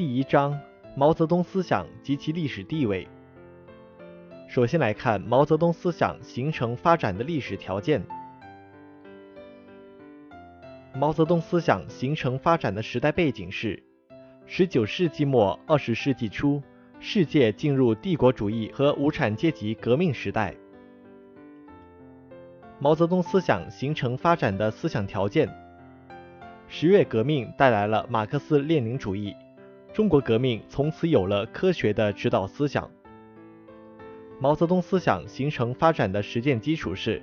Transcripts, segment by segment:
第一章：毛泽东思想及其历史地位。首先来看毛泽东思想形成发展的历史条件。毛泽东思想形成发展的时代背景是：十九世纪末二十世纪初，世界进入帝国主义和无产阶级革命时代。毛泽东思想形成发展的思想条件：十月革命带来了马克思列宁主义，中国革命从此有了科学的指导思想。毛泽东思想形成发展的实践基础是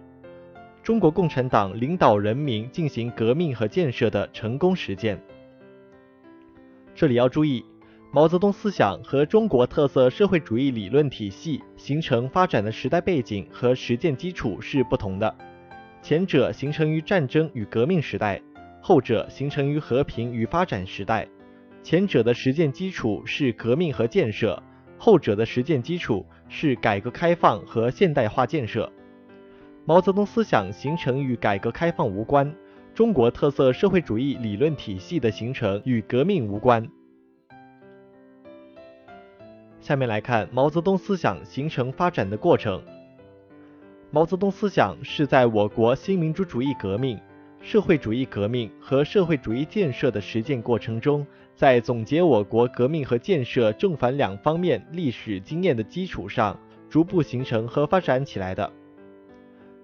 中国共产党领导人民进行革命和建设的成功实践。这里要注意，毛泽东思想和中国特色社会主义理论体系形成发展的时代背景和实践基础是不同的。前者形成于战争与革命时代，后者形成于和平与发展时代。前者的实践基础是革命和建设，后者的实践基础是改革开放和现代化建设。毛泽东思想形成与改革开放无关，中国特色社会主义理论体系的形成与革命无关。下面来看毛泽东思想形成发展的过程。毛泽东思想是在我国新民主主义革命、社会主义革命和社会主义建设的实践过程中，在总结我国革命和建设正反两方面历史经验的基础上，逐步形成和发展起来的。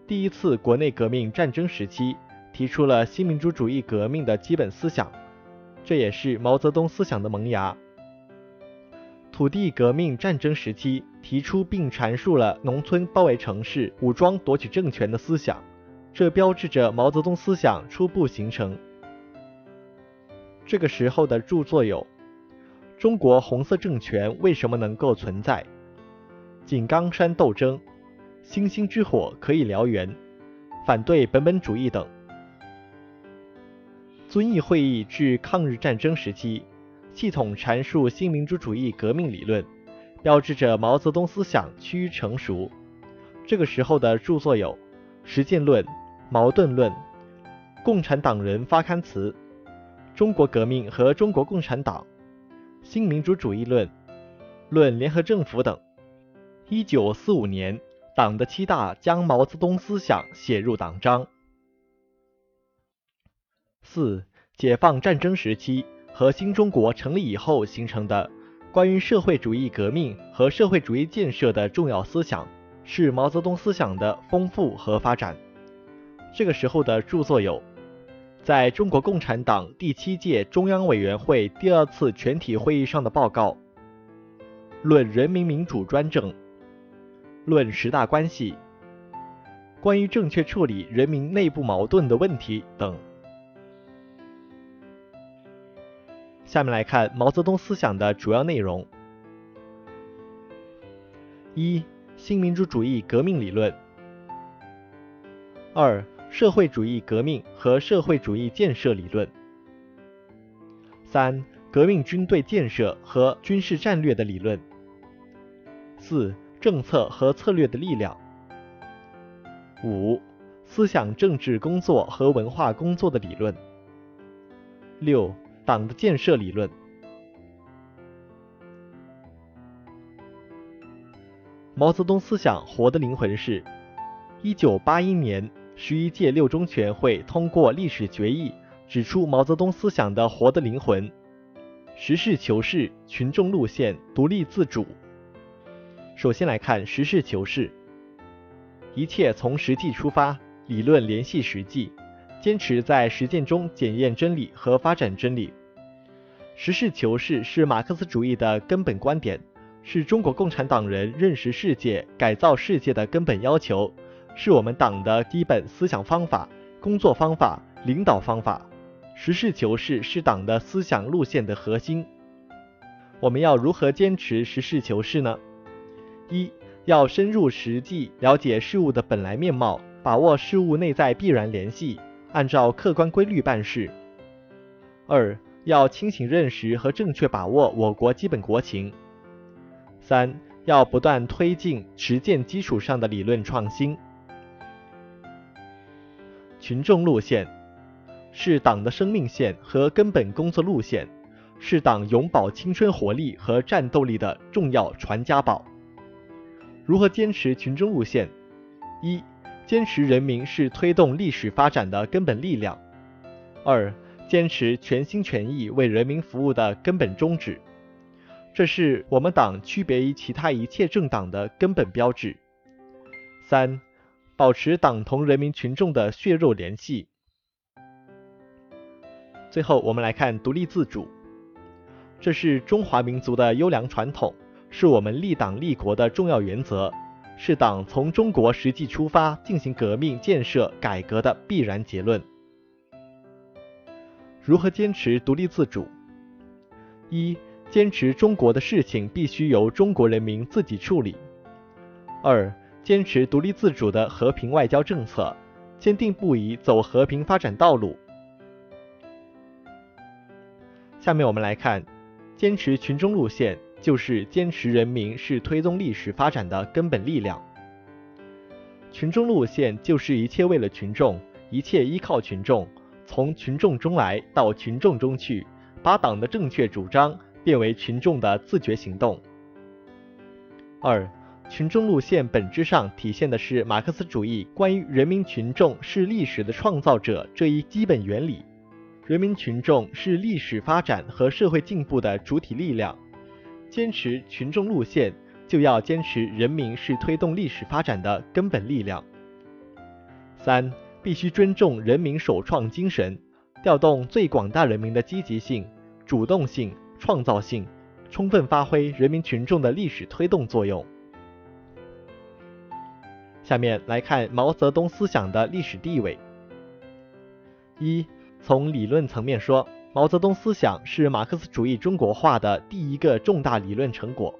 第一次国内革命战争时期，提出了新民主主义革命的基本思想，这也是毛泽东思想的萌芽。土地革命战争时期，提出并阐述了农村包围城市、武装夺取政权的思想，这标志着毛泽东思想初步形成。这个时候的著作有《中国红色政权为什么能够存在》《井冈山斗争》《星星之火可以燎原》《反对本本主义》等。遵义会议至抗日战争时期。系统阐述新民主主义革命理论，标志着毛泽东思想趋于成熟。这个时候的著作有《实践论》《矛盾论》《共产党人发刊词》《中国革命和中国共产党》《新民主主义论》《论联合政府》等。一九四五年，党的七大将毛泽东思想写入党章。四、解放战争时期。和新中国成立以后形成的关于社会主义革命和社会主义建设的重要思想，是毛泽东思想的丰富和发展。这个时候的著作有：在中国共产党第七届中央委员会第二次全体会议上的报告，《论人民民主专政》，《论十大关系》，《关于正确处理人民内部矛盾的问题》等。下面来看毛泽东思想的主要内容：一、新民主主义革命理论；二、社会主义革命和社会主义建设理论；三、革命军队建设和军事战略的理论；四、政策和策略的力量；五、思想政治工作和文化工作的理论；六。党的建设理论。毛泽东思想活的灵魂是：一九八一年十一届六中全会通过历史决议，指出毛泽东思想的活的灵魂：实事求是、群众路线、独立自主。首先来看实事求是，一切从实际出发，理论联系实际。坚持在实践中检验真理和发展真理。实事求是是马克思主义的根本观点，是中国共产党人认识世界、改造世界的根本要求，是我们党的基本思想方法、工作方法、领导方法。实事求是是党的思想路线的核心。我们要如何坚持实事求是呢？一要深入实际了解事物的本来面貌，把握事物内在必然联系。按照客观规律办事。二要清醒认识和正确把握我国基本国情。三要不断推进实践基础上的理论创新。群众路线是党的生命线和根本工作路线，是党永葆青春活力和战斗力的重要传家宝。如何坚持群众路线？一、坚持人民是推动历史发展的根本力量；二、坚持全心全意为人民服务的根本宗旨。这是我们党区别于其他一切政党的根本标志。三、保持党同人民群众的血肉联系。最后，我们来看独立自主，这是中华民族的优良传统，是我们立党立国的重要原则，是党从中国实际出发进行革命建设改革的必然结论。如何坚持独立自主？一、坚持中国的事情必须由中国人民自己处理。二、坚持独立自主的和平外交政策，坚定不移走和平发展道路。下面我们来看，坚持群众路线，就是坚持人民是推动历史发展的根本力量。群众路线就是一切为了群众，一切依靠群众，从群众中来到群众中去，把党的正确主张。变为群众的自觉行动。二，群众路线本质上体现的是马克思主义关于人民群众是历史的创造者这一基本原理。人民群众是历史发展和社会进步的主体力量。坚持群众路线，就要坚持人民是推动历史发展的根本力量。三，必须尊重人民首创精神，调动最广大人民的积极性、主动性。创造性，充分发挥人民群众的历史推动作用。下面来看毛泽东思想的历史地位。一，从理论层面说，毛泽东思想是马克思主义中国化的第一个重大理论成果。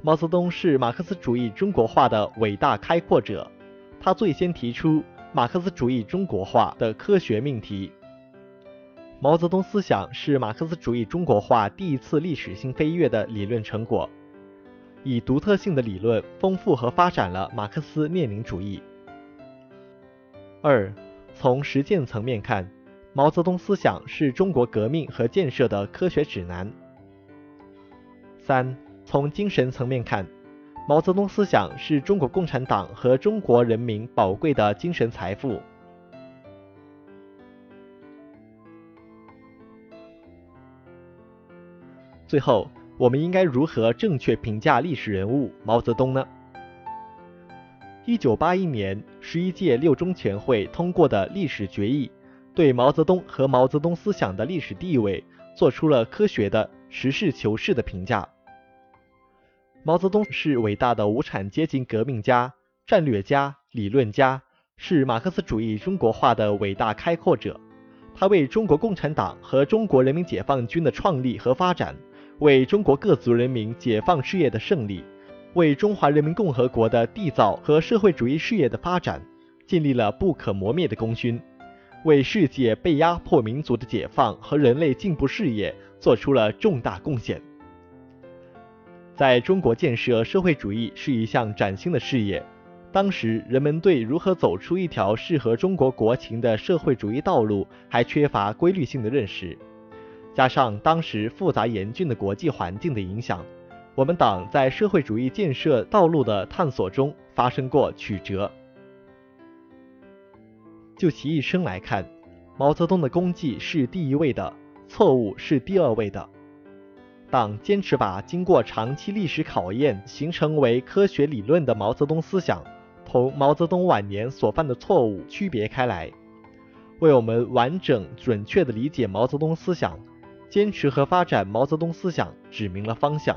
毛泽东是马克思主义中国化的伟大开拓者，他最先提出马克思主义中国化的科学命题。毛泽东思想是马克思主义中国化第一次历史性飞跃的理论成果，以独特性的理论丰富和发展了马克思列宁主义。二，从实践层面看，毛泽东思想是中国革命和建设的科学指南。三，从精神层面看，毛泽东思想是中国共产党和中国人民宝贵的精神财富。最后，我们应该如何正确评价历史人物毛泽东呢？一九八一年十一届六中全会通过的历史决议，对毛泽东和毛泽东思想的历史地位做出了科学的、实事求是的评价。毛泽东是伟大的无产阶级革命家、战略家、理论家，是马克思主义中国化的伟大开拓者。他为中国共产党和中国人民解放军的创立和发展。为中国各族人民解放事业的胜利，为中华人民共和国的缔造和社会主义事业的发展，建立了不可磨灭的功勋，为世界被压迫民族的解放和人类进步事业做出了重大贡献。在中国建设社会主义是一项崭新的事业，当时人们对如何走出一条适合中国国情的社会主义道路还缺乏规律性的认识。加上当时复杂严峻的国际环境的影响，我们党在社会主义建设道路的探索中发生过曲折。就其一生来看，毛泽东的功绩是第一位的，错误是第二位的。党坚持把经过长期历史考验形成为科学理论的毛泽东思想，同毛泽东晚年所犯的错误区别开来，为我们完整准确地理解毛泽东思想。坚持和发展毛泽东思想，指明了方向。